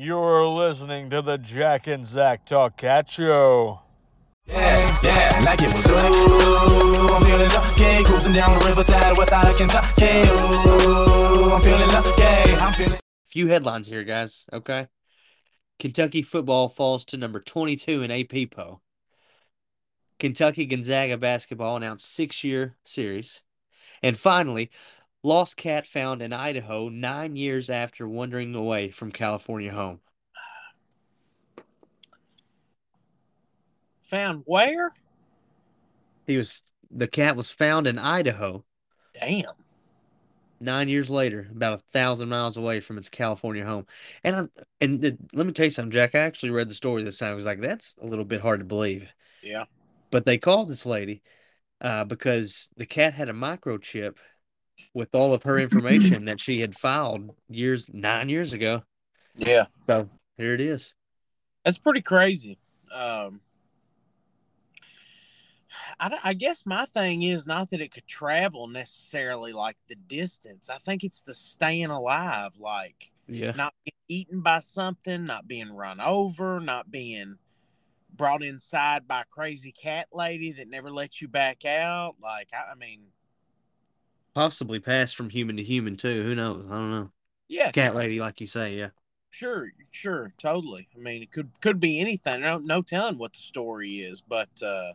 You're listening to the Jack and Zach Talk Cat Show. Yeah, yeah, like it was ooh, I'm feeling lucky, cruising down the riverside, west side of Kentucky. Ooh, I'm feeling lucky, I'm feeling. Few headlines here, guys. Okay. Kentucky football falls to number 22 in AP poll. Kentucky Gonzaga basketball announced six year series. And finally, lost cat found in Idaho nine years after wandering away from California home. Found where? He was the cat was found in Idaho Damn. nine years later, about a thousand miles away from its California home. And I'm, and the, let me tell you something, Jack. I actually read the story this time. I was like, that's a little bit hard to believe. Yeah. But they called this lady uh, because the cat had a microchip with all of her information that she had filed years nine years ago. Yeah. So here it is. That's pretty crazy. Um, I, I guess my thing is not that it could travel necessarily like the distance. I think it's the staying alive, like Yeah. not being eaten by something, not being run over, not being brought inside by a crazy cat lady that never lets you back out. Like, I, I mean, Possibly pass from human to human too. Who knows? I don't know. yeah, Cat lady, like you say, yeah. Sure, sure, totally. I mean, it could could be anything. No, no telling what the story is, but uh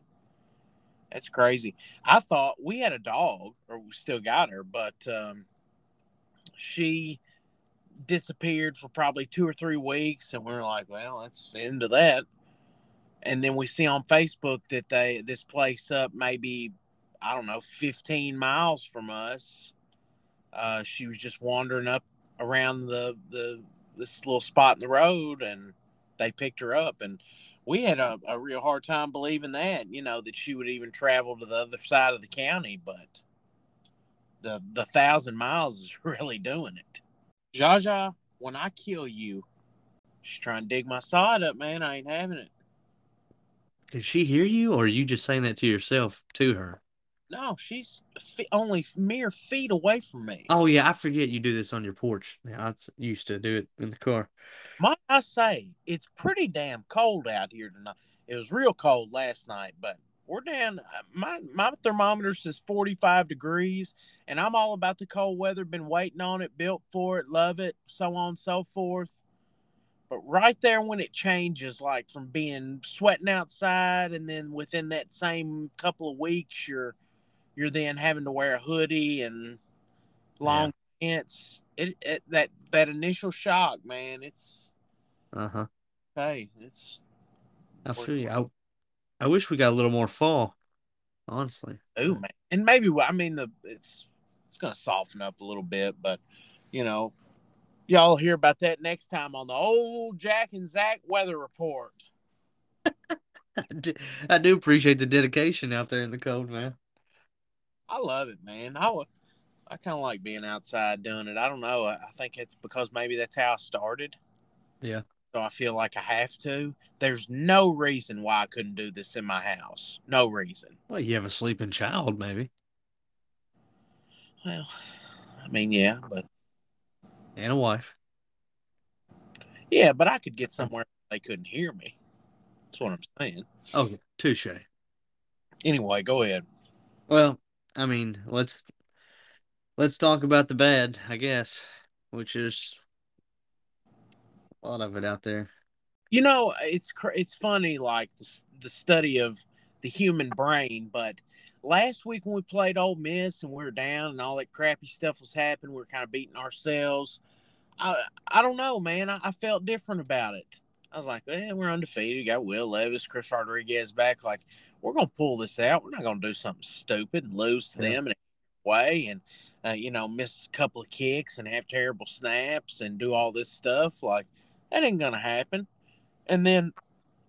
that's crazy. I thought we had a dog, or we still got her, but um she disappeared for probably two or three weeks, and we are like, well, that's the end of that. And then we see on Facebook that they this place up maybe I don't know, fifteen miles from us. Uh, she was just wandering up around the the this little spot in the road and they picked her up and we had a, a real hard time believing that you know that she would even travel to the other side of the county but the the thousand miles is really doing it jaja when i kill you she's trying to dig my side up man i ain't having it Did she hear you, or are you just saying that to yourself to her? No she's fe- only mere feet away from me Oh yeah, I forget you do this on your porch. Yeah, I used to do it in the car. Might I say, it's pretty damn cold out here tonight. It was real cold last night, but we're down. uh, My my thermometer says 45 degrees, and I'm all about the cold weather. Been waiting on it, built for it, love it, so on and so forth. But right there, when it changes, like from being sweating outside, and then within that same couple of weeks, you're you're then having to wear a hoodie and long pants. It, it that that initial shock, man. It's Uh huh. Hey, it's I feel you. I, I wish we got a little more fall. Honestly. ooh man, and maybe I mean the it's it's gonna soften up a little bit, but you know, y'all hear about that next time on the old Jack and Zach weather report. I do appreciate the dedication out there in the cold, man. I love it, man. I wa- I kind of like being outside doing it. I don't know. I, I think it's because maybe that's how I started. Yeah. So I feel like I have to. There's no reason why I couldn't do this in my house. No reason. Well, you have a sleeping child, maybe, Well, I mean, yeah, but and a wife. yeah, but I could get somewhere they couldn't hear me. That's what I'm saying. Oh, okay, touche. Anyway, go ahead. Well, I mean, let's let's talk about the bad, I guess, which is a lot of it out there. You know, it's it's funny, like the, the study of the human brain. But last week when we played Ole Miss and we were down and all that crappy stuff was happening, we were kind of beating ourselves. I I don't know, man. I, I felt different about it. I was like, "Eh, we're undefeated. We got Will Levis, Chris Rodriguez back. Like, we're gonna pull this out. We're not gonna do something stupid and lose to Yeah. them in a way and uh, you know miss a couple of kicks and have terrible snaps and do all this stuff. Like, that ain't gonna happen." And then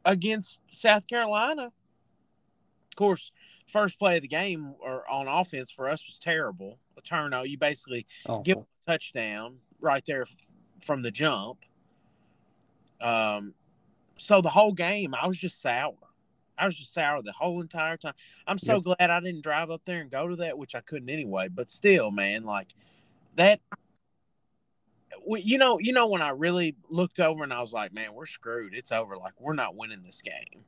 against South Carolina, of course, first play of the game or on offense for us was terrible. A turnover. You basically give a touchdown right there from the jump. Um, so the whole game, I was just sour. I was just sour the whole entire time. I'm so Yep. glad I didn't drive up there and go to that, which I couldn't anyway. But still, man, like that. you know, you know when I really looked over and I was like, man, we're screwed. It's over. Like we're not winning this game.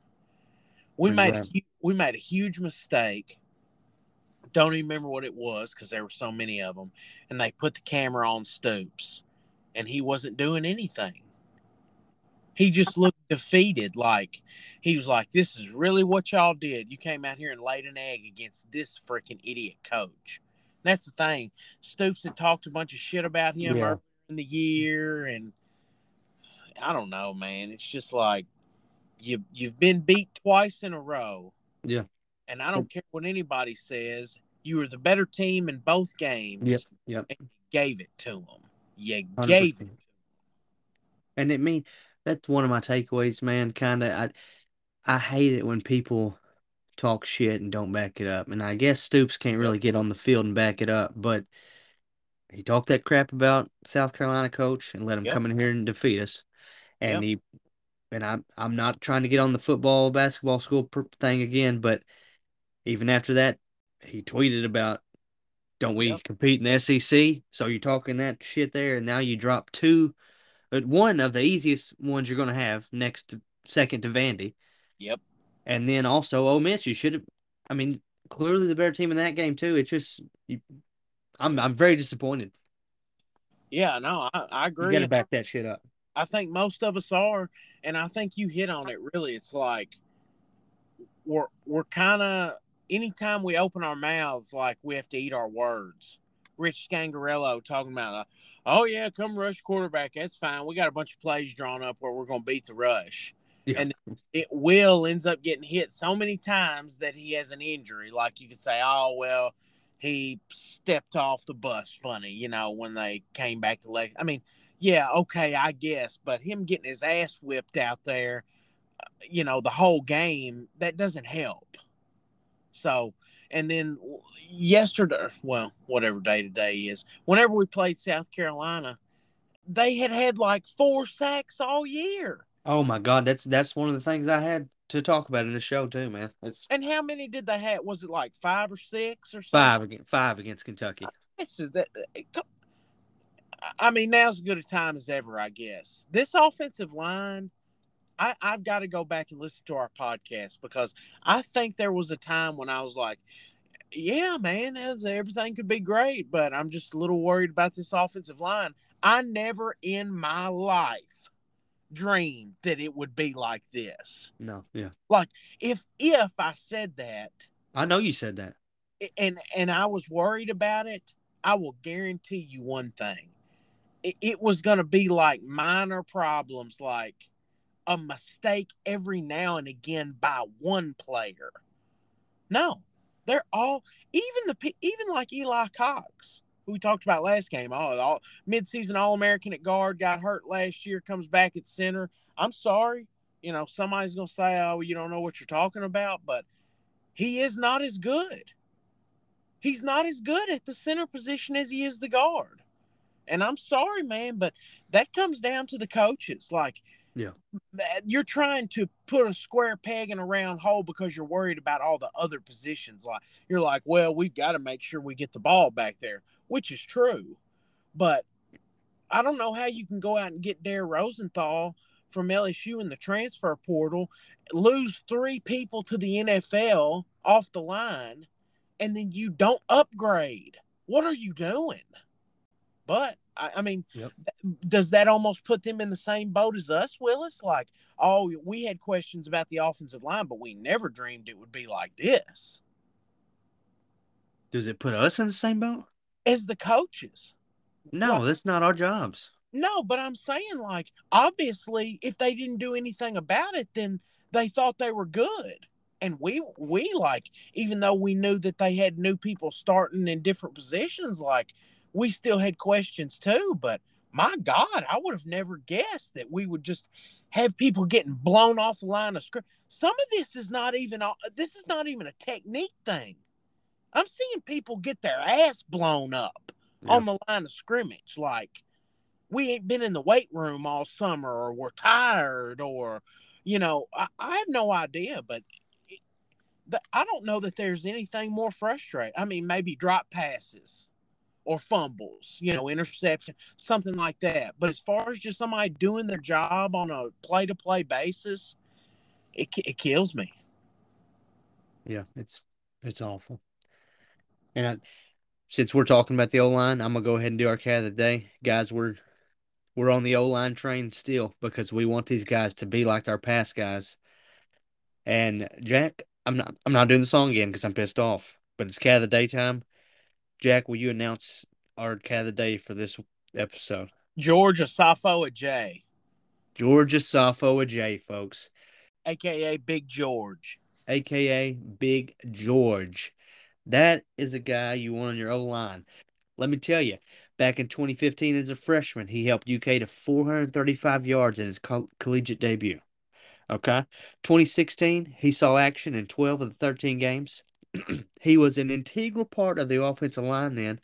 We made a, we made a huge mistake. Don't even remember what it was because there were so many of them, and they put the camera on Stoops, and he wasn't doing anything. He just looked defeated. Like he was like, "This is really what y'all did. You came out here and laid an egg against this freaking idiot coach." That's the thing. Stoops had talked a bunch of shit about him Yeah. earlier in the year, and I don't know, man. It's just like you you've been beat twice in a row. Yeah. And I don't care what anybody says. You were the better team in both games. Yep, yep. And you gave it to them. You 100%. gave it. And it mean that's one of my takeaways, man. Kind of, I I hate it when people talk shit and don't back it up. And I guess Stoops can't really get on the field and back it up, but he talked that crap about South Carolina coach and let him Yep. come in here and defeat us. And Yep. he, and I'm I'm not trying to get on the football basketball school thing again, but even after that, he tweeted about. Don't we Yep. compete in the SEC? So you're talking that shit there, and now you drop two one of the easiest ones you're going to have next to second to Vandy. Yep. And then also Ole Miss, you should have. I mean, clearly the better team in that game too. It's just, you, I'm I'm very disappointed. Yeah, no, I, I You agree. got to back that shit up. I think most of us are, and I think you hit on it. Really, it's like we're we're kind of anytime we open our mouths, like we have to eat our words. Rich Scangarello talking about, uh, oh yeah, come rush quarterback. That's fine. We got a bunch of plays drawn up where we're going to beat the rush. Yeah. And it will ends up getting hit so many times that he has an injury. Like you could say, oh well, he stepped off the bus funny, you know, when they came back to leg. I mean, yeah, okay, I guess, but him getting his ass whipped out there, uh, you know, the whole game that doesn't help. So, and then yesterday, well, whatever day today is, whenever we played South Carolina, they had had like four sacks all year. Oh my God, that's that's one of the things I had to talk about in the show too, man. It's And how many did they have? Was it like five or six or something? five against five against Kentucky. Uh, this is that. I mean, now's as good a time as ever, I guess. This offensive line, I, I've got to go back and listen to our podcast because I think there was a time when I was like, yeah, man, everything could be great, but I'm just a little worried about this offensive line. I never in my life dreamed that it would be like this. No, yeah, Like If if I said that, I know you said that. and and I was worried about it, I will guarantee you one thing. It, it was going to be like minor problems like a mistake every now and again by one player. No. They're all even the even like Eli Cox, who we talked about last game. Oh, all midseason All-American at guard got hurt last year, comes back at center. I'm sorry. You know, somebody's to say, "Oh, you don't know what you're talking about," but he is not as good he's not as good at the center position as he is the guard. And I'm sorry, man, but that comes down to the coaches. Like, Yeah. you're trying to put a square peg in a round hole because you're worried about all the other positions. Like, you're like, well, we've got to make sure we get the ball back there, which is true. But I don't know how you can go out and get Dare Rosenthal from LSU in the transfer portal, lose three people to the NFL off the line, and then you don't upgrade. What are you doing? But I, I mean, Yep. th- does that almost put them in the same boat as us, Willis? Like, oh, we had questions about the offensive line, but we never dreamed it would be like this. Does it put us in the same boat? As the coaches, No, Well- that's not our jobs. No, but I'm saying like obviously if they didn't do anything about it, then they thought they were good. And we we like even though we knew that they had new people starting in different positions, like we still had questions too. But my God, I would have never guessed that we would just have people getting blown off the line of script. Some of this is not even this is not even a technique thing. I'm seeing people get their ass blown up Yeah. on the line of scrimmage. Like we ain't been in the weight room all summer, or we're tired, or you know, I, I have no idea. But I don't know that there's anything more frustrating. I mean, maybe drop passes, or fumbles, you know, interception, something like that. But as far as just somebody doing their job on a play to play basis, it, it kills me. Yeah, it's it's awful. And I, since we're talking about the O line, I'm gonna go ahead and do our cat of the day, guys. We're we're on the O line train still because we want these guys to be like our past guys. And Jack, I'm not I'm not doing the song again because I'm pissed off. But it's cat of the day time. Jack, will you announce our cat of the day for this episode? George Asafo-Adjei, Georgia Safoa J, folks, aka Big George. aka Big George. That is a guy you want on your O line. Let me tell you, back in 2015 as a freshman, he helped UK to 435 yards in his coll- collegiate debut. Okay. 2016, he saw action in 12 of the 13 games. he was an integral part of the offensive line then,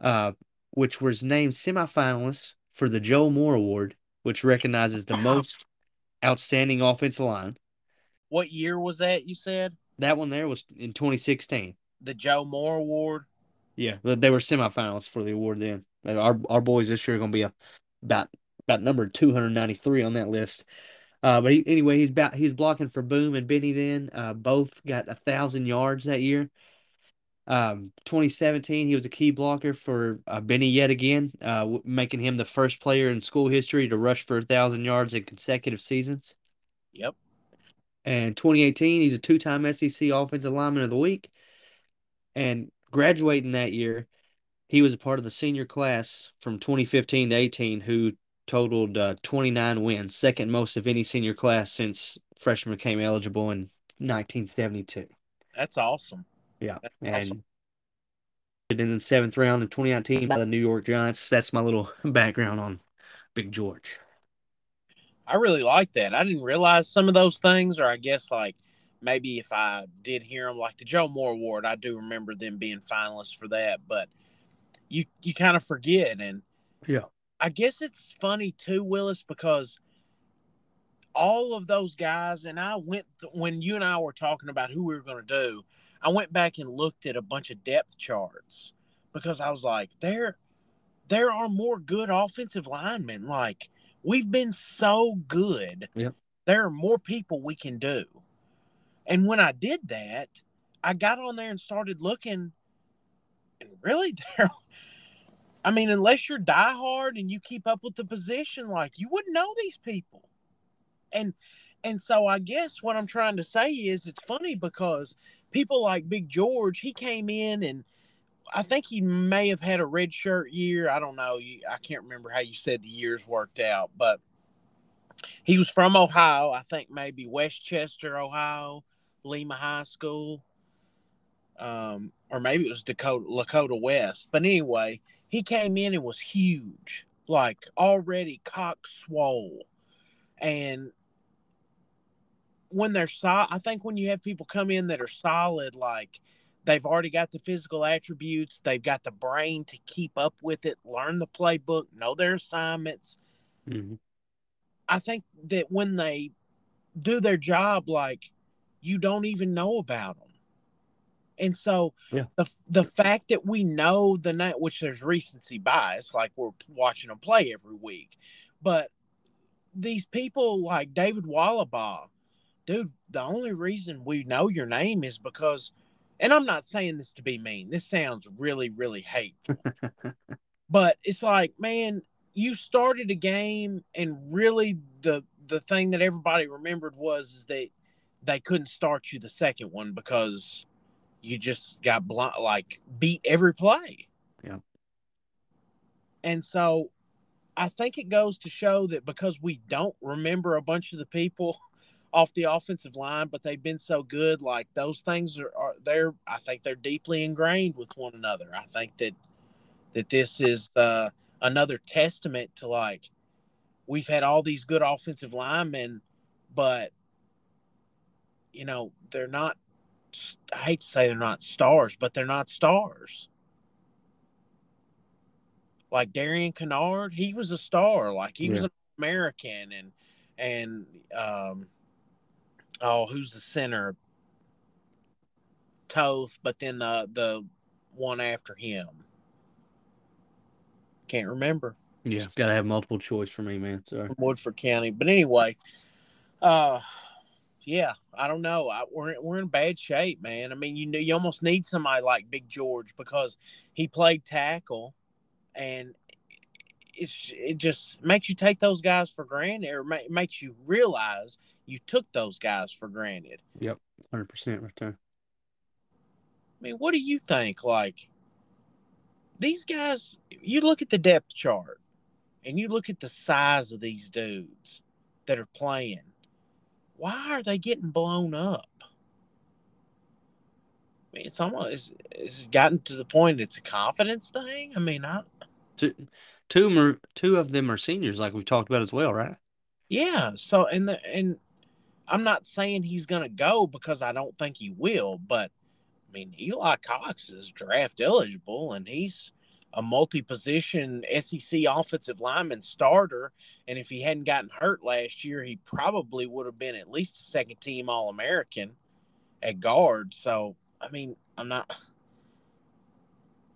uh, which was named semifinalist for the Joe Moore Award, which recognizes the most outstanding offensive line. What year was that? You said That one there was in 2016. the Joe Moore Award. Yeah, they were semifinalists for the award then. Our our boys this year are going to be a, about about number 293 on that list. Uh, but he, anyway, he's about he's blocking for Boom and Benny. Then uh, both got a thousand yards that year. Um, 2017, he was a key blocker for uh, Benny yet again, uh, w- making him the first player in school history to rush for a thousand yards in consecutive seasons. Yep. And 2018, he's a two-time SEC Offensive Lineman of the Week. And graduating that year, he was a part of the senior class from 2015 to 18 who totaled uh, 29 wins, second most of any senior class since freshmen became eligible in 1972. That's awesome. Yeah. That's And awesome. in the seventh round in 2019 by the New York Giants. That's my little background on Big George. I really like that. I didn't realize some of those things, or I guess like maybe if I did hear them, like the Joe Moore Award, I do remember them being finalists for that. But you you kind of forget, and Yeah. I guess it's funny too, Willis, because all of those guys, and I went when you and I were talking about who we were going to do. I went back and looked at a bunch of depth charts because I was like, there, there are more good offensive linemen. Like we've been so good. Yep. There are more people we can do. And when I did that, I got on there and started looking, and really there. I mean, unless you're diehard and you keep up with the position, like you wouldn't know these people. And and so I guess what I'm trying to say is it's funny because people like Big George, he came in and I think he may have had a red shirt year. I don't know. I can't remember how you said the years worked out, but he was from Ohio. I think maybe Westchester, Ohio, Lima High School, um, or maybe it was Dakota Lakota West. But anyway, he came in and was huge, like already cock swole, and when they're solid, I think when you have people come in that are solid, like they've already got the physical attributes, they've got the brain to keep up with it, learn the playbook, know their assignments. Mm-hmm. I think that when they do their job, like you don't even know about them. And so Yeah. the the fact that we know the night, which there's recency bias, like we're watching them play every week, but these people like David Wallabaugh, dude, the only reason we know your name is because, and I'm not saying this to be mean. This sounds really, really hateful, but it's like, man, you started a game, and really the the thing that everybody remembered was is that they couldn't start you the second one because you just got blunt, like beat every play. Yeah. And so I think it goes to show that because we don't remember a bunch of the people off the offensive line, but they've been so good, like those things are, are they're I think they're deeply ingrained with one another. I think that that this is uh, another testament to like we've had all these good offensive linemen, but you know they're not. I hate to say they're not stars, but they're not stars. Like Darian Kinnard, he was a star. Like he was an American, and and um, oh, who's the center? Toth, but then the the one after him. Can't remember. Yeah, gotta have multiple choice for me, man. Sorry. Woodford County. But anyway, uh, yeah, I don't know. I, we're we're in bad shape, man. I mean, you know, you almost need somebody like Big George because he played tackle, and it's it just makes you take those guys for granted, or ma- makes you realize you took those guys for granted. Yep, Hundred percent right there. I mean, what do you think? Like these guys, you look at the depth chart and you look at the size of these dudes that are playing. Why are they getting blown up? I mean, it's almost it's, it's gotten to the point it's a confidence thing. I mean, I Two, two, are, two of them are seniors, like we've talked about as well, right? yeah. So and the and I'm not saying he's gonna go because I don't think he will, but I mean Eli Cox is draft eligible and he's a multi-position SEC offensive lineman starter. And if he hadn't gotten hurt last year, he probably would have been at least a second team All American at guard. So I mean, I'm not.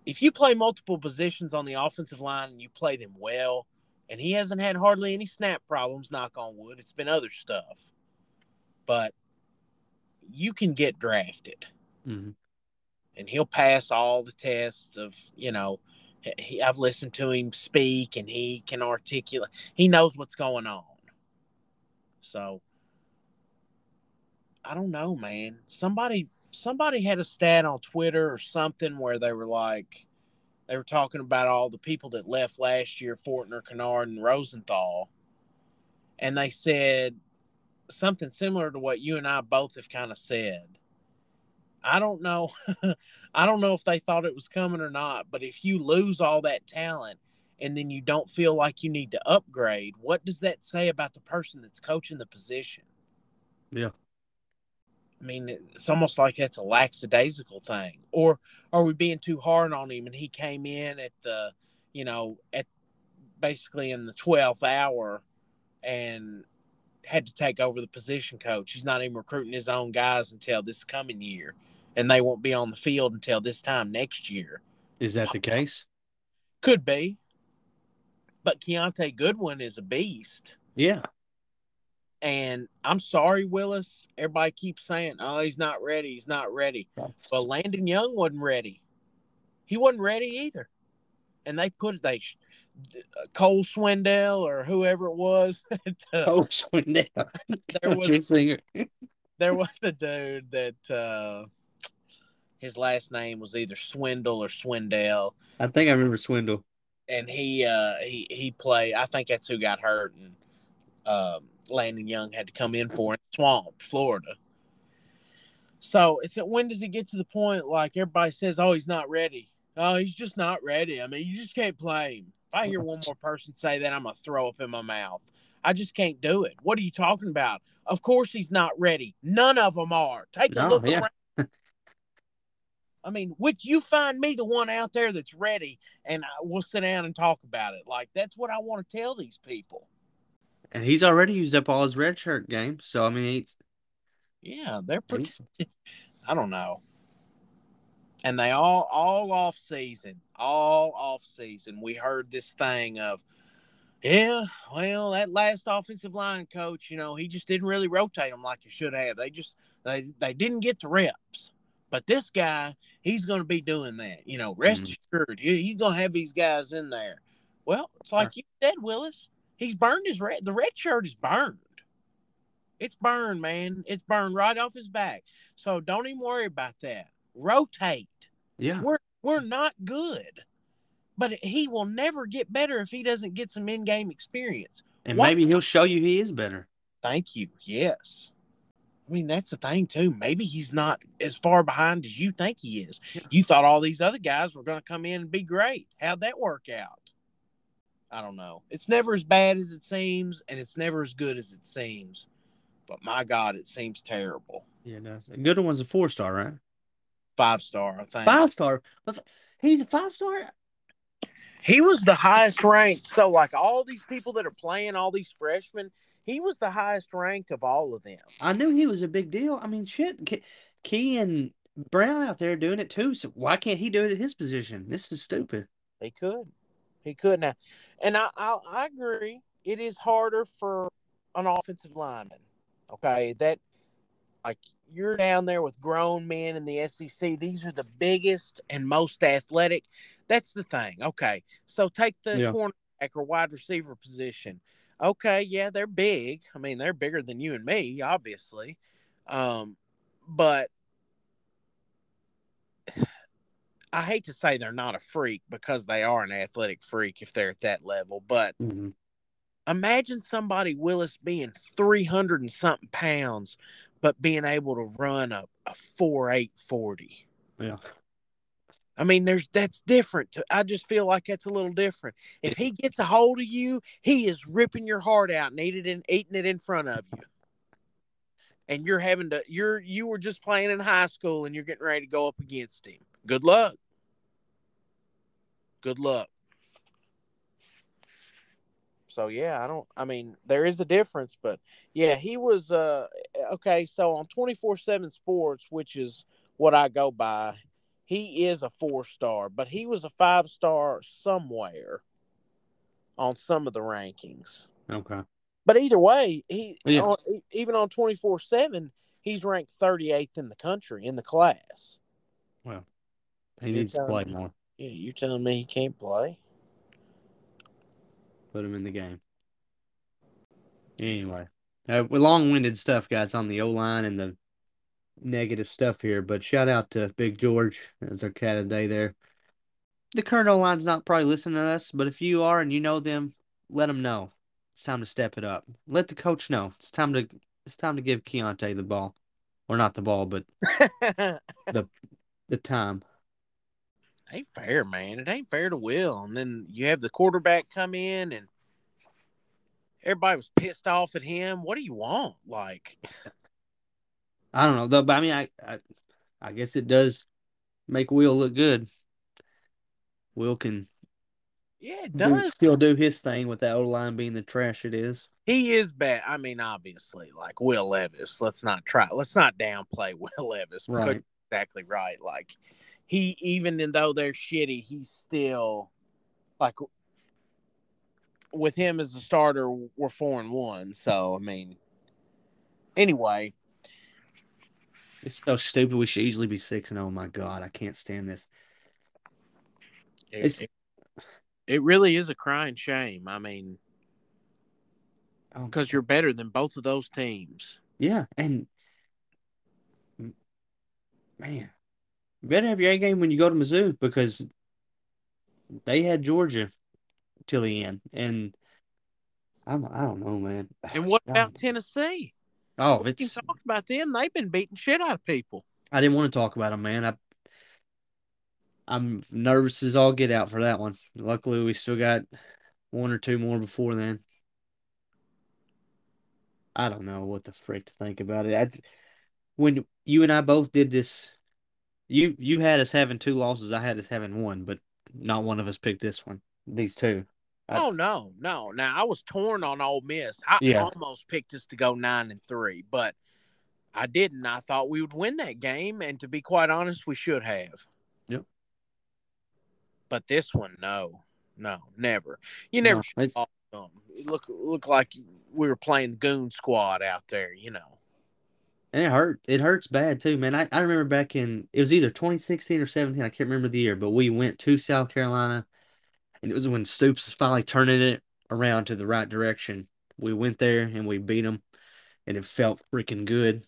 If you play multiple positions on the offensive line and you play them well, and he hasn't had hardly any snap problems, knock on wood, it's been other stuff. But you can get drafted Mm-hmm. and he'll pass all the tests of, you know, he, I've listened to him speak and he can articulate, he knows what's going on. So I don't know, man. Somebody somebody had a stat on Twitter or something where they were like they were talking about all the people that left last year, Fortner, Kinnard, and Rosenthal. And they said something similar to what you and I both have kind of said. I don't know. I don't know if they thought it was coming or not, but if you lose all that talent and then you don't feel like you need to upgrade, what does that say about the person that's coaching the position? Yeah. I mean, it's almost like that's a lackadaisical thing. Or are we being too hard on him and he came in at the, you know, at basically in the 12th hour and had to take over the position coach. He's not even recruiting his own guys until this coming year. And they won't be on the field until this time next year. Is that the case? Could be. But Kiyaunta Goodwin is a beast. Yeah. And I'm sorry, Willis. Everybody keeps saying, oh, he's not ready. He's not ready. But Landon Young wasn't ready. He wasn't ready either. And they put they Cole Swindell or whoever it was. Oh, Swindell. there was there was the dude that uh, his last name was either Swindle or Swindell, I think I remember Swindle. and he uh, he he played. I think that's who got hurt, and um, Landon Young had to come in for it. Swamp, Florida. So it's when does it get to the point like everybody says, "Oh, he's not ready." Oh, he's just not ready. I mean, you just can't play him. If I hear one more person say that, I'm gonna throw up in my mouth. I just can't do it. What are you talking about? Of course he's not ready. None of them are. Take a No, look yeah. around. I mean, would you find me the one out there that's ready, and I, we'll sit down and talk about it. Like that's what I want to tell these people. And he's already used up all his red shirt game. So, I mean, Yeah, they're pretty. I don't know. And they all all off season, all off season. We heard this thing of, yeah, well, that last offensive line coach, you know, he just didn't really rotate them like he should have. They just they they didn't get the reps. But this guy, he's going to be doing that. You know, rest Mhm. assured, he, he's going to have these guys in there. Well, it's like you said, Willis. He's burned his red. The red shirt is burned. It's burned, man. It's burned right off his back. So don't even worry about that. Rotate. yeah. We're we're not good. But he will never get better if he doesn't get some in-game experience. And What- maybe he'll show you he is better. Thank you. Yes. I mean, that's the thing too. Maybe he's not as far behind as you think he is. You thought all these other guys were going to come in and be great. How'd that work out? I don't know. It's never as bad as it seems, and it's never as good as it seems. But my God, it seems terrible. Yeah, it does. Goodwin's a four star, right? Five star, I think. Five star. But he's a five star. He was the highest ranked. So, like all these people that are playing, all these freshmen, he was the highest ranked of all of them. I knew he was a big deal. I mean, shit. Key, and Brown out there doing it too. So why can't he do it at his position? This is stupid. He could. He couldn't have. And I, I, I agree. It is harder for an offensive lineman. Okay, that like you're down there with grown men in the SEC. These are the biggest and most athletic. That's the thing. Okay, so take the Yeah. cornerback or wide receiver position. Okay, yeah, they're big. I mean, they're bigger than you and me, obviously. Um, but I hate to say they're not a freak because they are an athletic freak if they're at that level. But Mhm. imagine somebody Willis being three hundred and something pounds, but being able to run a, a four eight forty. Yeah. I mean, there's that's different. To, I just feel like that's a little different. If he gets a hold of you, he is ripping your heart out and eating it in, eating it in front of you. And you're having to you're you were just playing in high school and you're getting ready to go up against him. Good luck. Good luck. So yeah, I don't I mean, there is a difference, but yeah, he was uh okay, so on 24/7 Sports, which is what I go by, he is a four star, but he was a five star somewhere on some of the rankings. Okay. But either way, he Yeah. on, even on twenty four seven, he's ranked thirty eighth in the country in the class. He You're needs to play me. more. Yeah, you're telling me he can't play? Put him in the game. Anyway, uh, we're long-winded stuff, guys, on the O line and the negative stuff here. But shout out to Big George as our cat of the day there. The current O line's not probably listening to us, but if you are and you know them, let them know it's time to step it up. Let the coach know it's time to it's time to give Kiyaunta the ball, or not the ball, but the time. ain't fair, man. It ain't fair to Will. And then you have the quarterback come in and everybody was pissed off at him. What do you want? Like, I don't know though, but I mean, I, I, I guess it does make Will look good. Will can yeah, it do, does. still do his thing with that O line being the trash it is. He is bad. I mean, obviously, like Will Levis. Let's not try. Let's not downplay Will Levis. Right. Exactly right. Like he, even though they're shitty, he's still like with him as a starter. We're four and one. So I mean, anyway, It's so stupid. We should easily be six and oh my god, I can't stand this. it, It's- it, it really is a crying shame. I mean, Oh, because you're better than both of those teams. yeah, and man, you better have your A game when you go to Mizzou because they had Georgia till the end, and I don't, I don't know, man. And what God. about Tennessee? Oh, we it's talk about them. They've been beating shit out of people. I didn't want to talk about them, man. I I'm nervous as all get out for that one. Luckily, we still got one or two more before then. I don't know what the frick to think about it. I, when you and I both did this, you you had us having two losses. I had us having one, but not one of us picked this one. These two. I- oh no, no. Now I was torn on Ole Miss. I Yeah. almost picked us to go nine and three, but I didn't. I thought we would win that game, and to be quite honest, we should have. Yep. But this one, no, no, never. You never No, should it's- have lost them. It look look like we were playing the goon squad out there. You know. And it hurt. It hurts bad too, man. I, I remember back in it was either 2016 or 17. I can't remember the year, but we went to South Carolina, and it was when Stoops was finally turning it around to the right direction. We went there and we beat them, and it felt freaking good.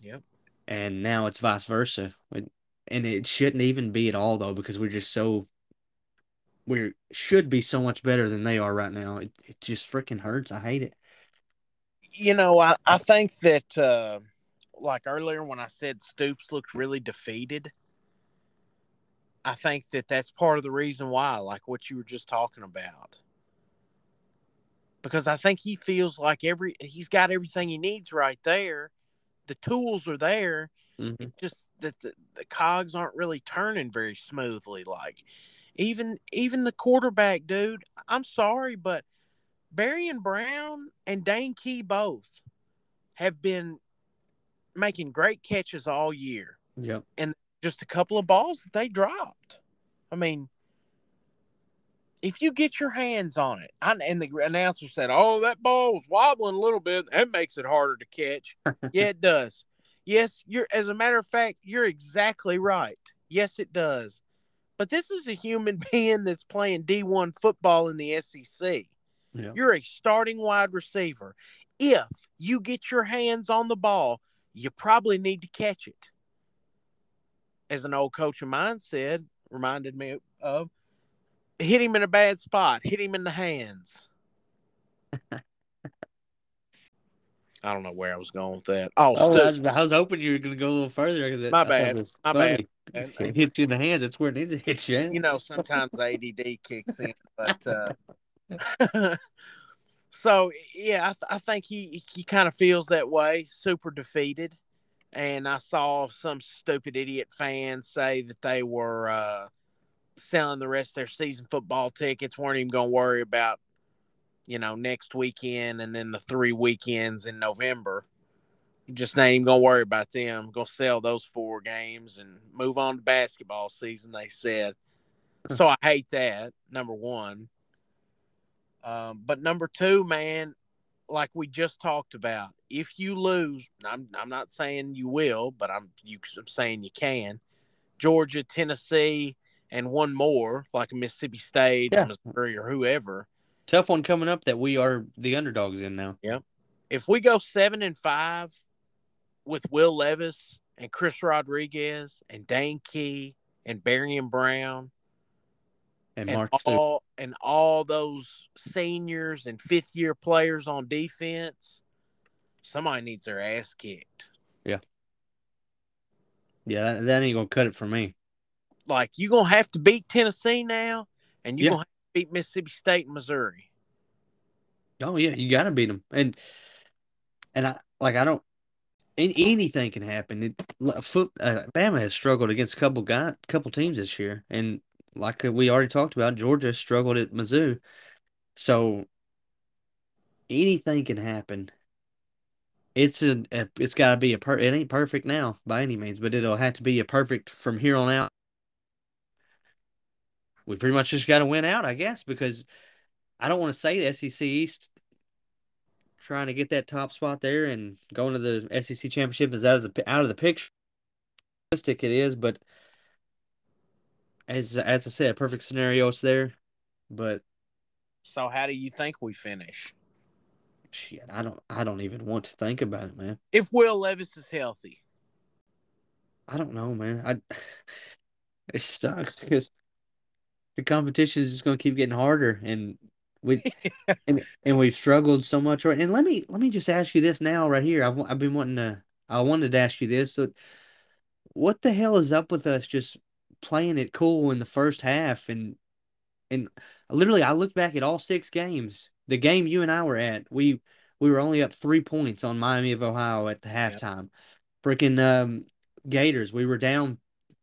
Yep. And now it's vice versa, It- and it shouldn't even be at all though because we're just so we should be so much better than they are right now. It it just freaking hurts. I hate it. You know, I I think that uh, like earlier when I said Stoops looked really defeated. I think that that's part of the reason why, like what you were just talking about. Because I think he feels like every he's got everything he needs right there. The tools are there. Mhm. It's just that the, the cogs aren't really turning very smoothly. Like even even the quarterback, dude. I'm sorry, but Barion Brown and Dane Key both have been making great catches all year Yep. Just a couple of balls that they dropped. I mean, if you get your hands on it, I, and the announcer said, "Oh, that ball was wobbling a little bit. That makes it harder to catch." yeah, it does. Yes, you're. As a matter of fact, you're exactly right. Yes, it does. But this is a human being that's playing D1 football in the SEC. Yeah. You're a starting wide receiver. If you get your hands on the ball, you probably need to catch it. As an old coach of mine said, reminded me of, hit him in a bad spot, hit him in the hands. I don't know where I was going with that. Oh, Oh, I was, I was hoping you were going to go a little further. 'cause it- My it bad. My funny. bad. It hit you in the hands. That's where it needs to hit you. you know, sometimes ADD kicks in, but uh, so yeah, I, th- I think he he kind of feels that way, super defeated. And I saw some stupid idiot fans say that they were uh, selling the rest of their season football tickets, weren't even going to worry about, you know, next weekend and then the three weekends in November. Just not even going to worry about them. Going to sell those four games and move on to basketball season, they said. So I hate that, number one. Um, but number two, man, like we just talked about, if you lose, I'm I'm not saying you will, but I'm you I'm saying you can. Georgia, Tennessee, and one more, like Mississippi State, Yeah. Missouri, or whoever. Tough one coming up that we are the underdogs in now. If we go seven and five with Will Levis and Chris Rodriguez and Dane Key and Barion Brown And and all and all those seniors and fifth year players on defense, somebody needs their ass kicked. Yeah, that, that ain't gonna cut it for me. Like you're gonna have to beat Tennessee now, and you Yeah. gonna have to beat Mississippi State and Missouri. Oh yeah, you got to beat them, and and I like I don't. an- Anything can happen. It, foot, uh, Bama has struggled against a couple guy, couple teams this year, and like we already talked about, Georgia struggled at Mizzou. So anything can happen. It's a, a it's got to be a per. It ain't perfect now by any means, but it'll have to be a perfect from here on out. We pretty much just got to win out, I guess, because I don't want to say the SEC East trying to get that top spot there and going to the SEC championship is out of the out of the picture. It is, but as as I said, perfect scenarios there. But So how do you think we finish? shit, I don't I don't even want to think about it, man. If Will Levis is healthy, I don't know, man. I it sucks because the competition is just going to keep getting harder, and we and and we've struggled so much. Right, and let me let me just ask you this now, right here. I've I've been wanting to I wanted to ask you this. So, what the hell is up with us just playing it cool in the first half and and literally I looked back at all six games. The game you and I were at, we we were only up three points on Miami of Ohio at the halftime. Freaking um, Gators, we were down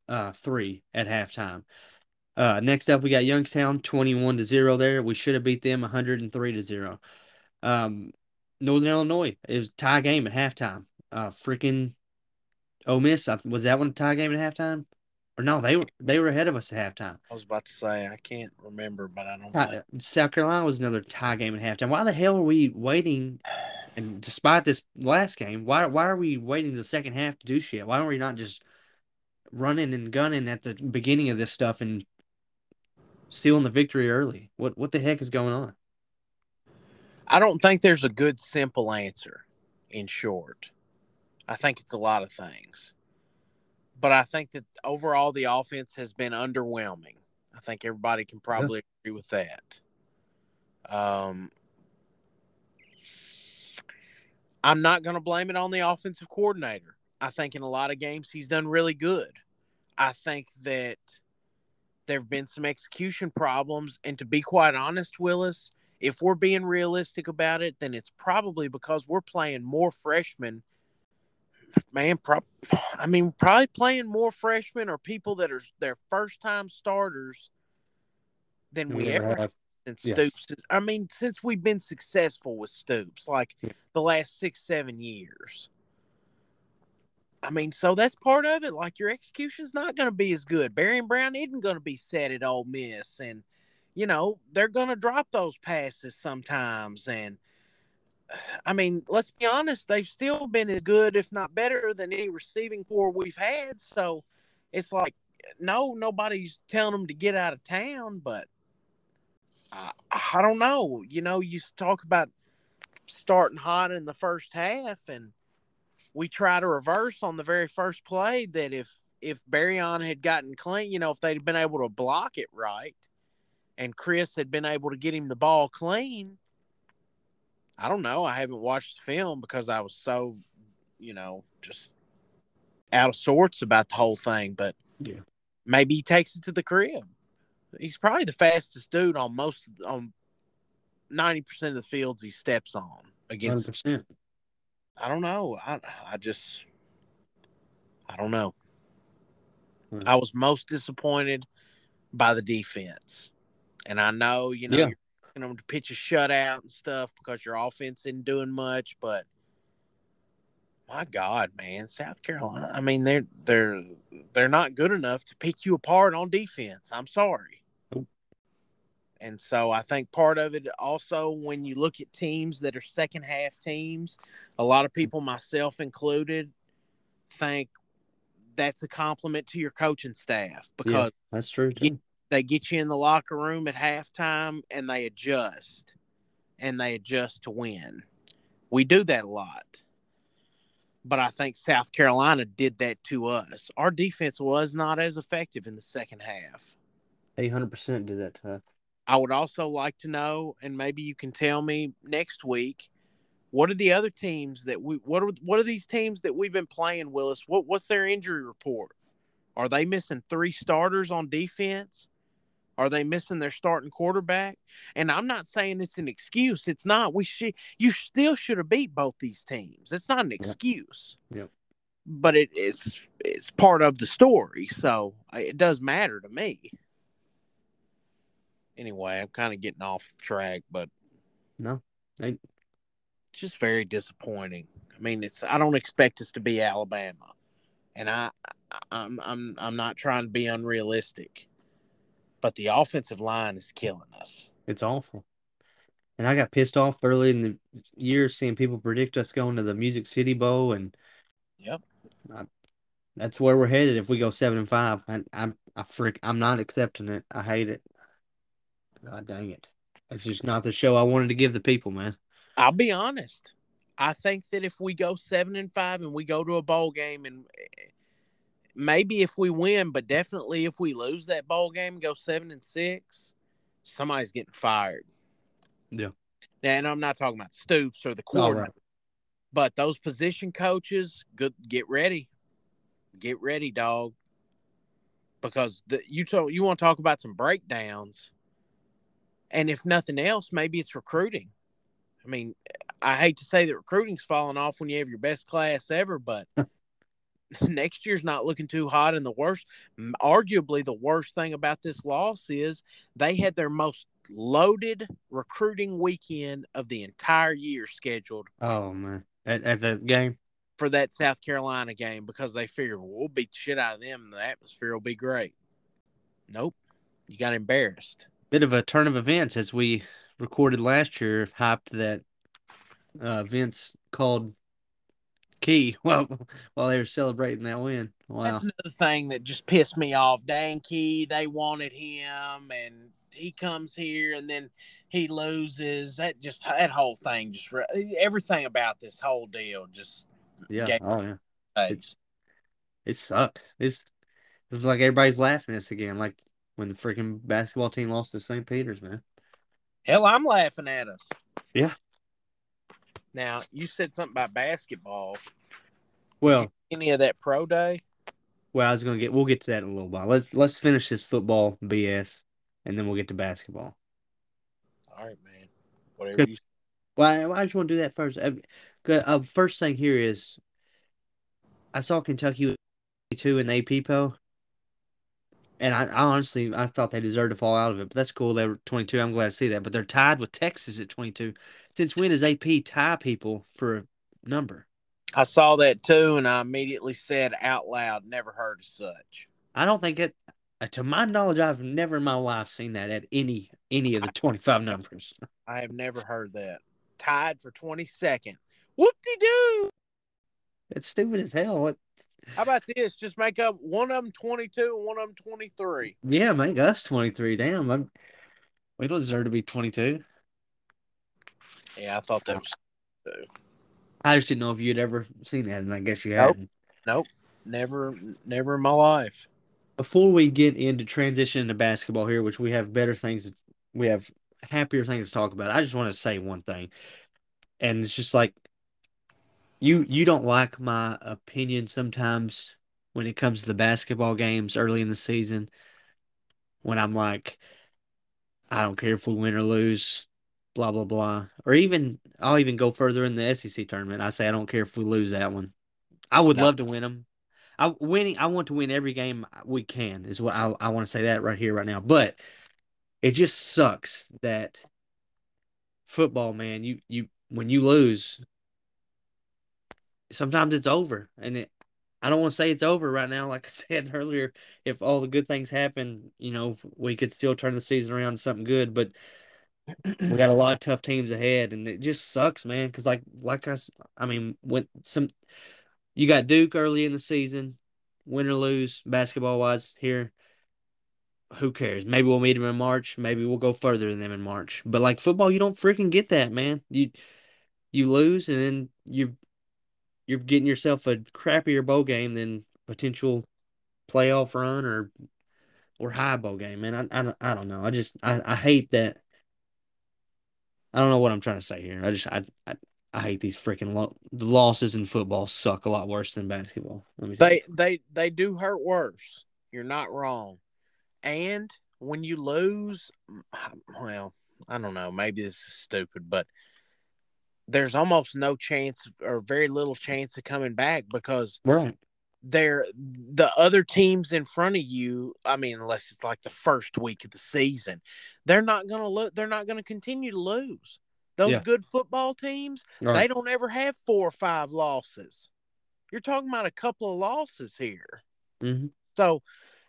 uh, three at halftime. Uh, next up, we got Youngstown, twenty-one to zero. There, we should have beat them, one hundred and three to zero. Um, Northern Illinois, it was a tie game at halftime. Uh, freaking Ole Miss, I- was that one a tie game at halftime? Or no, they were they were ahead of us at halftime. I was about to say I can't remember, but I don't Tie- think uh, South Carolina was another tie game at halftime. Why the hell are we waiting? And despite this last game, why why are we waiting the second half to do shit? Why don't we not just running and gunning at the beginning of this stuff and stealing the victory early? What what the heck is going on? I don't think there's a good simple answer. In short, I think it's a lot of things, but I think that overall the offense has been underwhelming. I think everybody can probably agree with that. Um, I'm not going to blame it on the offensive coordinator. I think in a lot of games he's done really good. I think that there have been some execution problems, and to be quite honest, Willis, if we're being realistic about it, then it's probably because we're playing more freshmen. Man, prob- I mean, probably playing more freshmen or people that are their first time starters than we, ever have since Yes. Stoops. I mean, since we've been successful with Stoops, like Yeah. the last six, seven years. I mean, so that's part of it. Like your execution's not going to be as good. Barion Brown isn't going to be set at Ole Miss, and you know, they're going to drop those passes sometimes. And I mean, let's be honest, they've still been as good, if not better, than any receiving corps we've had. So it's like, no, nobody's telling them to get out of town, but I, I don't know. You know, you talk about starting hot in the first half, and we try to reverse on the very first play that if if Barion had gotten clean, you know, if they'd been able to block it right, and Chris had been able to get him the ball clean, I don't know. I haven't watched the film because I was so, you know, just out of sorts about the whole thing. But Yeah. maybe he takes it to the crib. He's probably the fastest dude on most on ninety percent of the fields he steps on against. 100%. I don't know. I I just I don't know. Hmm. I was most disappointed by the defense, and I know you know Yeah. you're asking them to pitch a shutout and stuff because your offense isn't doing much, but my God, man, South Carolina. I mean, they're they're they're not good enough to pick you apart on defense. I'm sorry. And so I think part of it also when you look at teams that are second half teams, a lot of people, myself included, think that's a compliment to your coaching staff because That's true, too. They get you in the locker room at halftime and they adjust and they adjust to win. We do that a lot. But I think South Carolina did that to us. Our defense was not as effective in the second half. 800% did that to us. I would also like to know, and maybe you can tell me next week, what are the other teams that we what are what are these teams that we've been playing, Willis? What what's their injury report? Are they missing three starters on defense? Are they missing their starting quarterback? And I'm not saying it's an excuse. It's not. We should you still should have beat both these teams. It's not an excuse. Yep. But it, it's it's part of the story, so uh, it does matter to me. Anyway, I'm kind of getting off track, but No. They, just very disappointing. I mean, it's I don't expect us to be Alabama, and I, I'm I'm I'm not trying to be unrealistic, but the offensive line is killing us. it's awful. And I got pissed off early in the year seeing people predict us going to the Music City Bowl, and Yep. that's where we're headed if we go seven and five. And I'm I freak I'm not accepting it. I hate it. God dang it! It's just not the show I wanted to give the people, man. I'll be honest. I think that if we go seven and five and we go to a bowl game and maybe if we win, but definitely if we lose that bowl game go seven and six, somebody's getting fired. Yeah. Now, and I'm not talking about Stoops or the coordinator. right. But those position coaches, good, get ready, get ready, dog. Because the, you told you want to talk about some breakdowns, and if nothing else, maybe it's recruiting. I mean, I hate to say that recruiting's falling off when you have your best class ever, but next year's not looking too hot. And the worst, arguably, the worst thing about this loss is they had their most loaded recruiting weekend of the entire year scheduled Oh man, at, at the game. for that South Carolina game because they figured well, we'll beat the shit out of them. The atmosphere will be great. Nope, you got embarrassed. Bit of a turn of events as we recorded last year, hyped that uh, Vince called Key well while they were celebrating that win. Wow. That's another thing that just pissed me off. Dane Key, they wanted him, and he comes here, and then he loses. That just that whole thing, just everything about this whole deal, just yeah. Oh yeah. It's, It sucks. It's it's like everybody's laughing at us again, like when the freaking basketball team lost to St. Peter's, man. hell, I'm laughing at us. Yeah. Now you said something about basketball. Well, Any of that pro day? well, I was gonna get. We'll get to that in a little while. Let's let's finish this football BS, and then we'll get to basketball. All right, man. Whatever you. Well, I, I just want to do that first. Uh, good, uh, first thing here is, I saw Kentucky two in AP poll, and I, I honestly I thought they deserved to fall out of it. But that's cool. They were twenty two. I'm glad to see that. But they're tied with Texas at twenty two. Since when does AP tie people for a number? I saw that too, and I immediately said out loud, "Never heard of such." I don't think it. uh, to my knowledge, I've never in my life seen that at any any of the twenty five numbers. I have never heard that. Tied for 22nd. Whoop de doo. It's stupid as hell. What? How about this? Just make up one of them 22 and one of them 23. Yeah, make us twenty three. Damn, I'm, we don't deserve to be twenty two. Yeah, I thought that was I just didn't know if you'd ever seen that, and I guess you Nope. hadn't. nope. Never, never in my life. Before we get into transition to basketball here, which we have better things, we have happier things to talk about. I just want to say one thing, and it's just like you you don't like my opinion sometimes when it comes to the basketball games early in the season. When I'm like, I don't care if we win or lose, blah blah blah, or even I'll even go further in the SEC tournament. I say I don't care if we lose that one. I would No. love to win them. I winning. I want to win every game we can. Is what I I want to say that right here right now. But it just sucks that football, man. You you when you lose, sometimes it's over, and it. I don't want to say it's over right now. Like I said earlier, if all the good things happen, you know, we could still turn the season around to something good. But we got a lot of tough teams ahead, and it just sucks, man. Because like like I, I mean, when some you got Duke early in the season, win or lose, basketball wise here. Who cares? Maybe we'll meet them in March. Maybe we'll go further than them in March. But like football, you don't freaking get that, man. You you lose, and then you you're getting yourself a crappier bowl game than potential playoff run or or high bowl game, man. I I, don't- I don't know. I just I, I hate that. I don't know what I'm trying to say here. I just I I, I hate these freaking lo- the losses in football suck a lot worse than basketball. Let me They, they, they do hurt worse. You're not wrong. And when you lose, well, I don't know. Maybe this is stupid, but there's almost no chance or very little chance of coming back because right. they're the other teams in front of you. I mean, unless it's like the first week of the season, they're not gonna look. They're not gonna continue to lose. Those Yeah. good football teams, Right. they don't ever have four or five losses. You're talking about a couple of losses here. hmm So,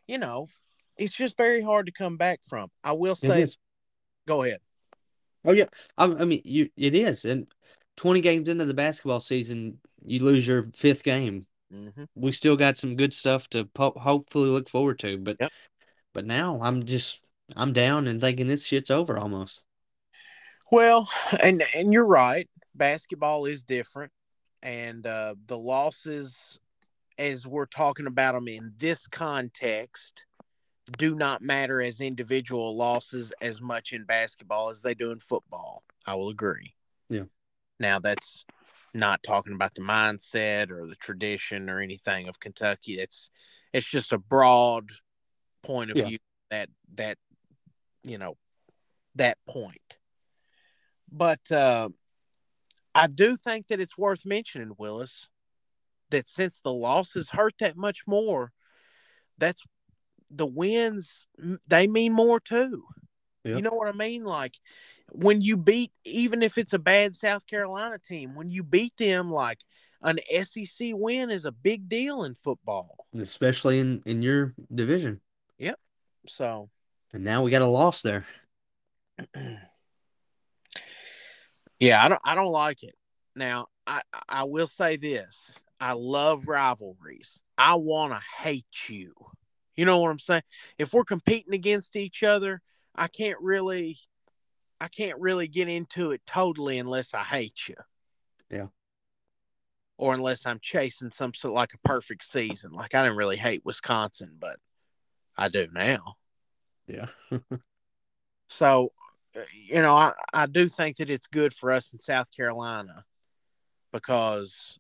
you know, it's just very hard to come back from. I will say, go ahead. Oh yeah. I, I mean, you it is. And 20 games into the basketball season, you lose your fifth game. Mm-hmm. we still got some good stuff to po- hopefully look forward to. But Yep. but now I'm just I'm down and thinking this shit's over almost. Well, and and you're right. Basketball is different, and uh, the losses, as we're talking about them in this context, do not matter as individual losses as much in basketball as they do in football. I will agree. Yeah. Now that's not talking about the mindset or the tradition or anything of Kentucky. It's it's just a broad point of Yeah. view that that you know that point. But uh, I do think that it's worth mentioning, Willis, that since the losses hurt that much more, that's the wins. They mean more too. Yeah. You know what I mean? Like when you beat, even if it's a bad South Carolina team, when you beat them, like an SEC win is a big deal in football. Especially in in your division. Yep. So And now we got a loss there. Yeah, I don't I don't like it. Now, I I will say this. I love rivalries. I want to hate you. You know what I'm saying? If we're competing against each other, I can't really I can't really get into it totally unless I hate you. Yeah. Or unless I'm chasing some sort of like a perfect season. Like I didn't really hate Wisconsin, but I do now. Yeah. So, you know, I, I do think that it's good for us in South Carolina because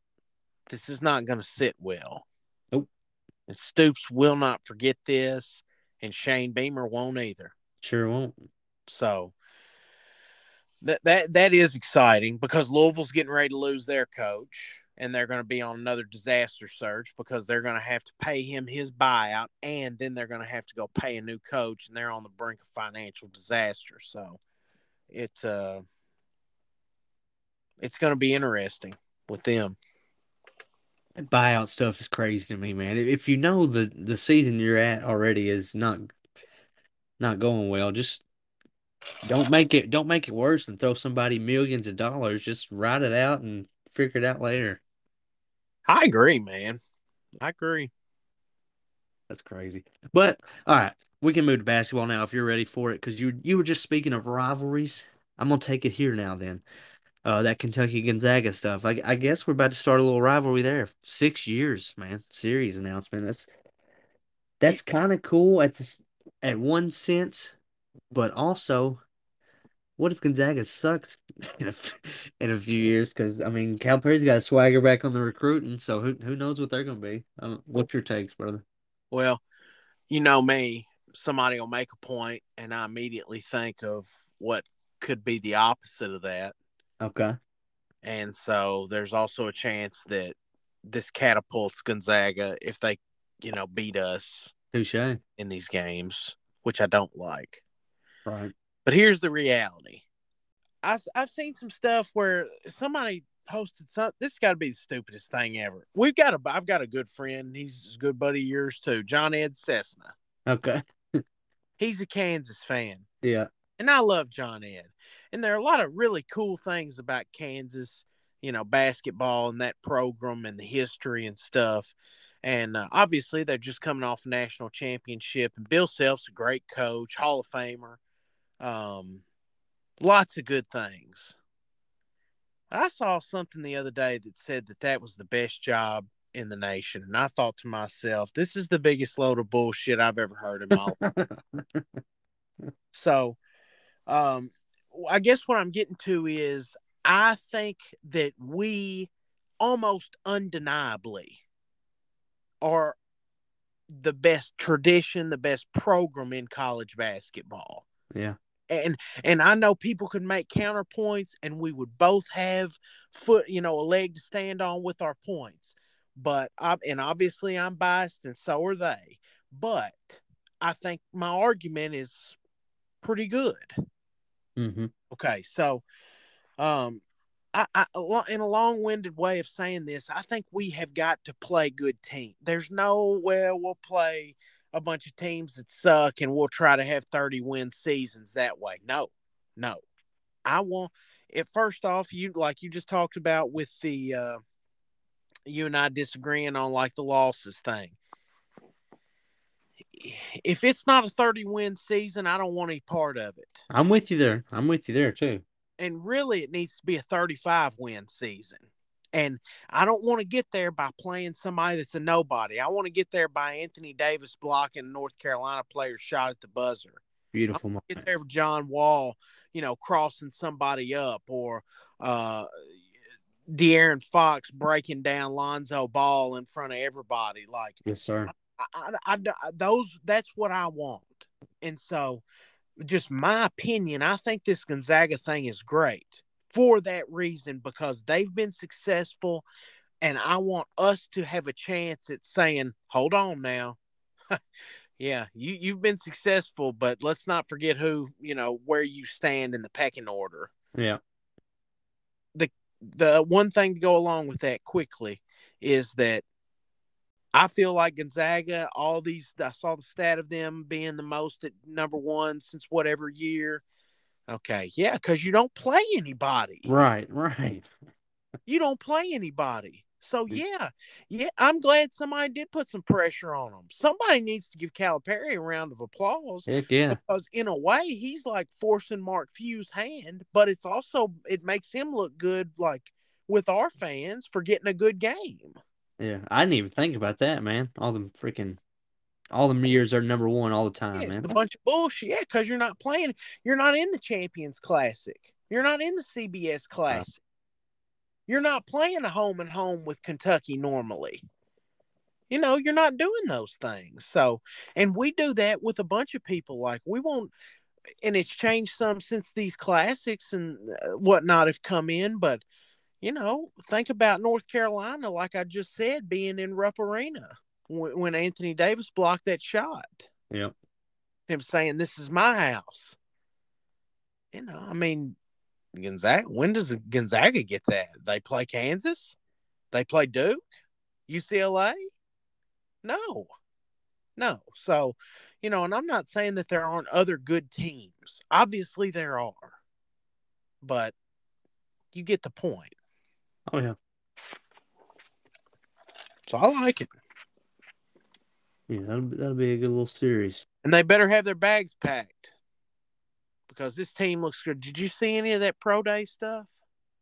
this is not going to sit well. And Stoops will not forget this, and Shane Beamer won't either. sure won't. So that that that is exciting because Louisville's getting ready to lose their coach, and they're going to be on another disaster search because they're going to have to pay him his buyout, and then they're going to have to go pay a new coach, and they're on the brink of financial disaster. So it's uh it's going to be interesting with them. Buyout stuff is crazy to me, man. If you know the the season you're at already is not not going well, just don't make it don't make it worse and throw somebody millions of dollars. Just write it out and figure it out later. I agree, man. I agree. That's crazy. But all right, we can move to basketball now if you're ready for it. Because you you were just speaking of rivalries. I'm gonna take it here now. Then uh, that Kentucky Gonzaga stuff. I, I guess we're about to start a little rivalry there. Six years, man. Series announcement. That's that's kind of cool at this at one sense, but also, what if Gonzaga sucks in a, in a few years? Because I mean, Calipari's got a swagger back on the recruiting, so who who knows what they're gonna be? Um, what's your takes, brother? Well, you know me. Somebody will make a point, and I immediately think of what could be the opposite of that. Okay. And so there's also a chance that this catapults Gonzaga if they, you know, beat us Touche. in these games, which I don't like. Right. But here's the reality. I, I've seen some stuff where somebody posted something. This got to be the stupidest thing ever. We've got a, I've got a good friend. He's a good buddy of yours too, John Ed Cessna. Okay. He's a Kansas fan, Yeah. And I love John Ed. And there are a lot of really cool things about Kansas, you know, basketball and that program and the history and stuff. And uh, obviously, they're just coming off a national championship. And Bill Self's a great coach, Hall of Famer. Um, lots of good things. I saw something the other day that said that that was the best job in the nation. And I thought to myself, this is the biggest load of bullshit I've ever heard in my life. So, um, I guess what I'm getting to is I think that we almost undeniably are the best tradition, the best program in college basketball. yeah. And and I know people could make counterpoints and we would both have foot, you know, a leg to stand on with our points. But I and obviously I'm biased and so are they. But I think my argument is pretty good. Mm-hmm. Okay, so um I, lo- in a long-winded way of saying this, I think we have got to play good team. There's no well we'll play a bunch of teams that suck and we'll try to have 30 win seasons that way. No. No. I want it first off, you like you just talked about with the uh you and I disagreeing on like the losses thing. If it's not a 30 win season, I don't want any part of it. I'm with you there. I'm with you there too. and really it needs to be a 35 win season. And I don't want to get there by playing somebody that's a nobody. I want to get there by Anthony Davis blocking a North Carolina player's shot at the buzzer. Beautiful. Get there with John Wall, you know, crossing somebody up or uh De'Aaron Fox breaking down Lonzo Ball in front of everybody. Like Yes, sir. I, I, I- those that's what I want. And so, just my opinion, I think this Gonzaga thing is great for that reason because they've been successful, and I want us to have a chance at saying, "Hold on now." yeah, you you've been successful, but let's not forget who you know where you stand in the pecking order Yeah. the the one thing to go along with that quickly is that I feel like Gonzaga, all these, I saw the stat of them being the most at number one since whatever year. Okay. Yeah. Cause you don't play anybody. Right. Right. You don't play anybody. So, yeah. Yeah. I'm glad somebody did put some pressure on them. Somebody needs to give Calipari a round of applause Heck yeah. because in a way he's like forcing Mark Few's hand, but it's also it makes him look good like with our fans for getting a good game. Yeah. I didn't even think about that, man. All them freaking, all them years are number one all the time, Yeah, man. a bunch of bullshit. Yeah, because you're not playing. You're not in the Champions Classic. You're not in the CBS Classic. You're not playing a home and home with Kentucky normally. You know, you're not doing those things. So, and we do that with a bunch of people. Like we won't, and it's changed some since these classics and uh, whatnot have come in. But you know, think about North Carolina, like I just said, being in Rupp Arena when, when Anthony Davis blocked that shot Yep. him saying this is my house. You know, I mean, Gonzaga. When does Gonzaga get that? They play Kansas. They play Duke. UCLA? No. No. So, you know, and I'm not saying that there aren't other good teams. Obviously there are. But you get the point. Oh yeah. So I like it. Yeah, that'll be, that'll be a good little series. And they better have their bags packed. Because this team looks good. Did you see any of that pro day stuff?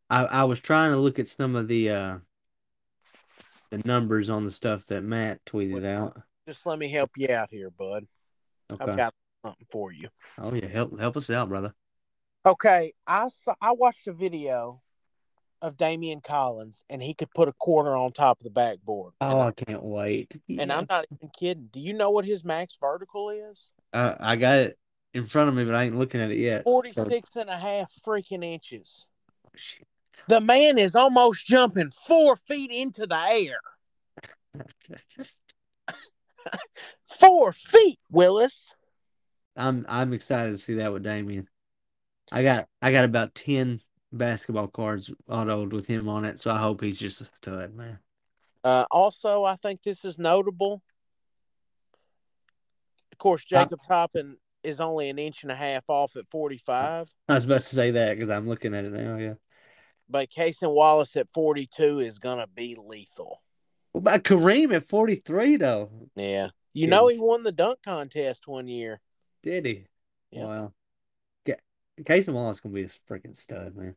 I, I was trying to look at some of the uh the numbers on the stuff that Matt tweeted out. Just let me help you out here, bud. Okay. I've got something for you. Oh yeah, help help us out, brother. Okay, I saw I watched a video of Daimion Collins and he could put a quarter on top of the backboard. Oh, and, I can't wait. and I'm not even kidding. Do you know what his max vertical is? uh, I got it in front of me, but I ain't looking at it yet. so- 46 and a half freaking inches. Shit. The man is almost jumping four feet into the air. Four feet, Willis. I'm I'm excited to see that with Daimion. I got I got about ten basketball cards autoed with him on it, so I hope he's just a stud, man. Uh, also, I think this is notable. Of course, Jacob Toppin is only an inch and a half off at 45, I was about to say that because I'm looking at it now. Yeah. but Cason Wallace at 42 is going to be lethal. What about Kareem at 43 though? Yeah. You know, he won the dunk contest one year. Did he? Yeah. Wow. Ca- Cason Wallace gonna be a freaking stud, man.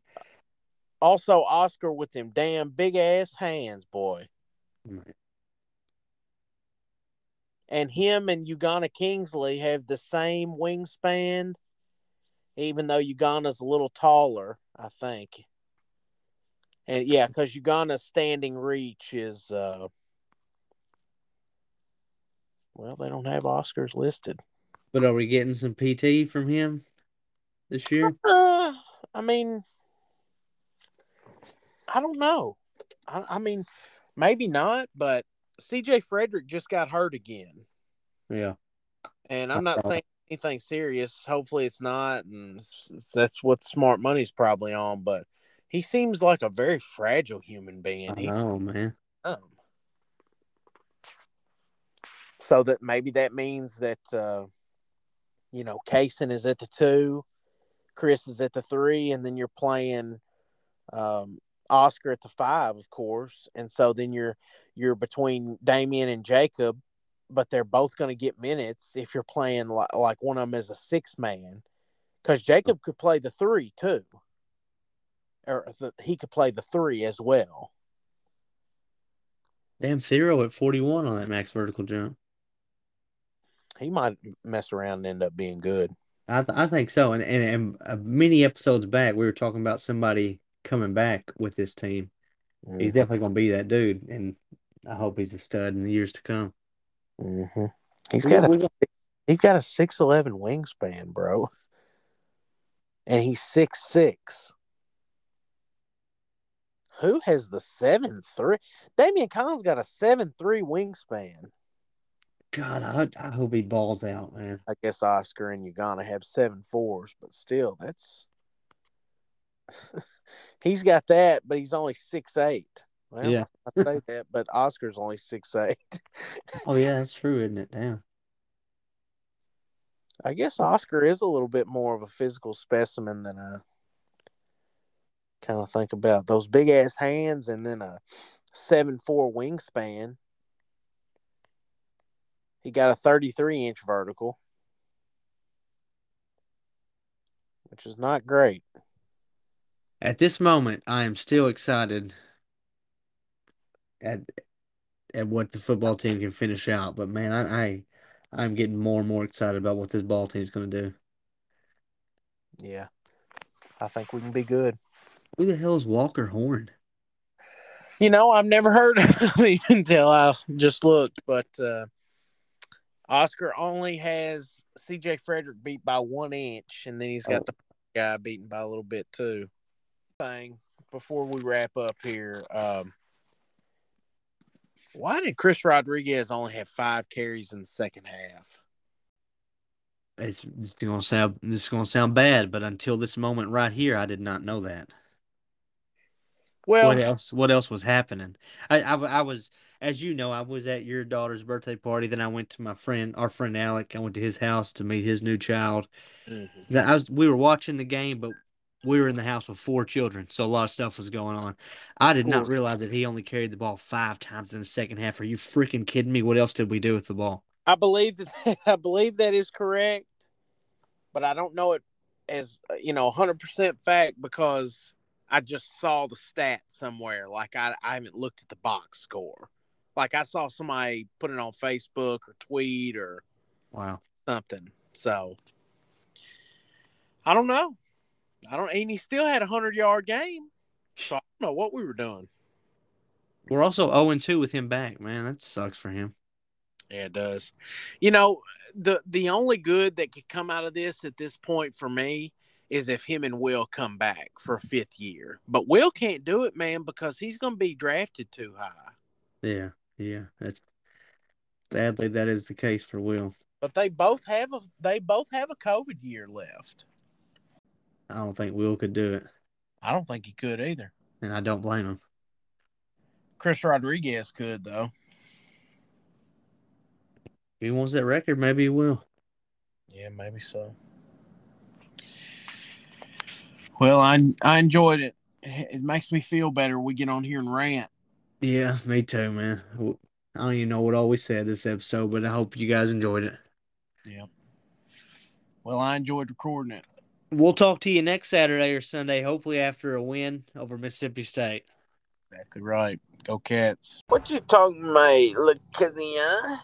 Also, Oscar with them damn big ass hands, boy. And him and Ugonna Kingsley have the same wingspan, even though Ugonna's a little taller, I think. And yeah, because Ugonna's standing reach is, uh, well, they don't have Oscars listed. But are we getting some PT from him this year? Uh, I mean, I don't know. I, I mean, maybe not, but CJ Frederick just got hurt again. Yeah. And I'm not saying anything serious. Hopefully it's not. And that's what smart money's probably on. But he seems like a very fragile human being. I He, know, man. um, so that maybe that means that, uh, you know, Cason is at the two, Chris is at the three, and then you're playing um, Oscar at the five, of course. And so then you're you're between Daimion and Jacob, but they're both going to get minutes if you're playing like, like one of them as a six man, because Jacob could play the three too, or the, he could play the three as well. Damn Thiero at 41 on that max vertical jump. He might mess around and end up being good. I th- I think so. And, and and uh, many episodes back, we were talking about somebody coming back with this team. He's definitely going to be that dude, and I hope he's a stud in the years to come. Mm-hmm. He's got a he's got a six eleven wingspan, bro, and he's six six. Who has the seven three? Daimion Collins got a seven three wingspan. God, I, I hope he balls out, man. I guess Oscar and Ugonna have seven fours, but still, that's he's got that, but he's only six eight. Well, Yeah. I say that, but Oscar's only six eight. Oh yeah, that's true, isn't it? Damn. I guess Oscar is a little bit more of a physical specimen than I kind of think about. Those big ass hands and then a seven four wingspan. He got a thirty three inch vertical, which is not great. At this moment, I am still excited at at what the football team can finish out. But man, I, I I'm getting more and more excited about what this ball team's going to do. Yeah, I think we can be good. Who the hell is Walker Horn? You know, I've never heard of him until I just looked, but uh, Oscar only has CJ Frederick beat by one inch, and then he's got Oh. the guy beaten by a little bit too. Thing before we wrap up here, um, why did Chris Rodriguez only have five carries in the second half? It's, it's going to sound this is going to sound bad, but until this moment right here, I did not know that. Well, what else? What else was happening? I, I, I was, as you know, I was at your daughter's birthday party. Then I went to my friend, our friend Alec. I went to his house to meet his new child. mhm. I was, we were watching the game, but we were in the house with four children, so a lot of stuff was going on. I did not realize that he only carried the ball five times in the second half. Are you freaking kidding me? What else did we do with the ball? I believe that I believe that is correct, but I don't know it as you know 100% fact because I just saw the stat somewhere. Like I, I haven't looked at the box score. Like I saw somebody put it on Facebook or tweet or Wow. something. So I don't know. I don't. And he still had a hundred yard game. So I don't know what we were doing. We're also 0 2 with him back, man. That sucks for him. Yeah, it does. You know, the the only good that could come out of this at this point for me is if him and Will come back for a fifth year. But Will can't do it, man, because he's going to be drafted too high. Yeah, yeah. That's sadly that is the case for Will. But they both have a they both have a COVID year left. I don't think Will could do it, I don't think he could either. and I don't blame him. Chris Rodriguez could though. If he wants that record, maybe he will. Yeah, maybe so. Well, I I enjoyed it. It makes me feel better. We get on here and rant. Yeah, me too, man. I don't even know what all we said this episode, but I hope you guys enjoyed it. Yeah. Well, I enjoyed recording it. We'll talk to you next Saturday or Sunday, hopefully after a win over Mississippi State. Exactly right. Go Cats. What you talking about? Look at the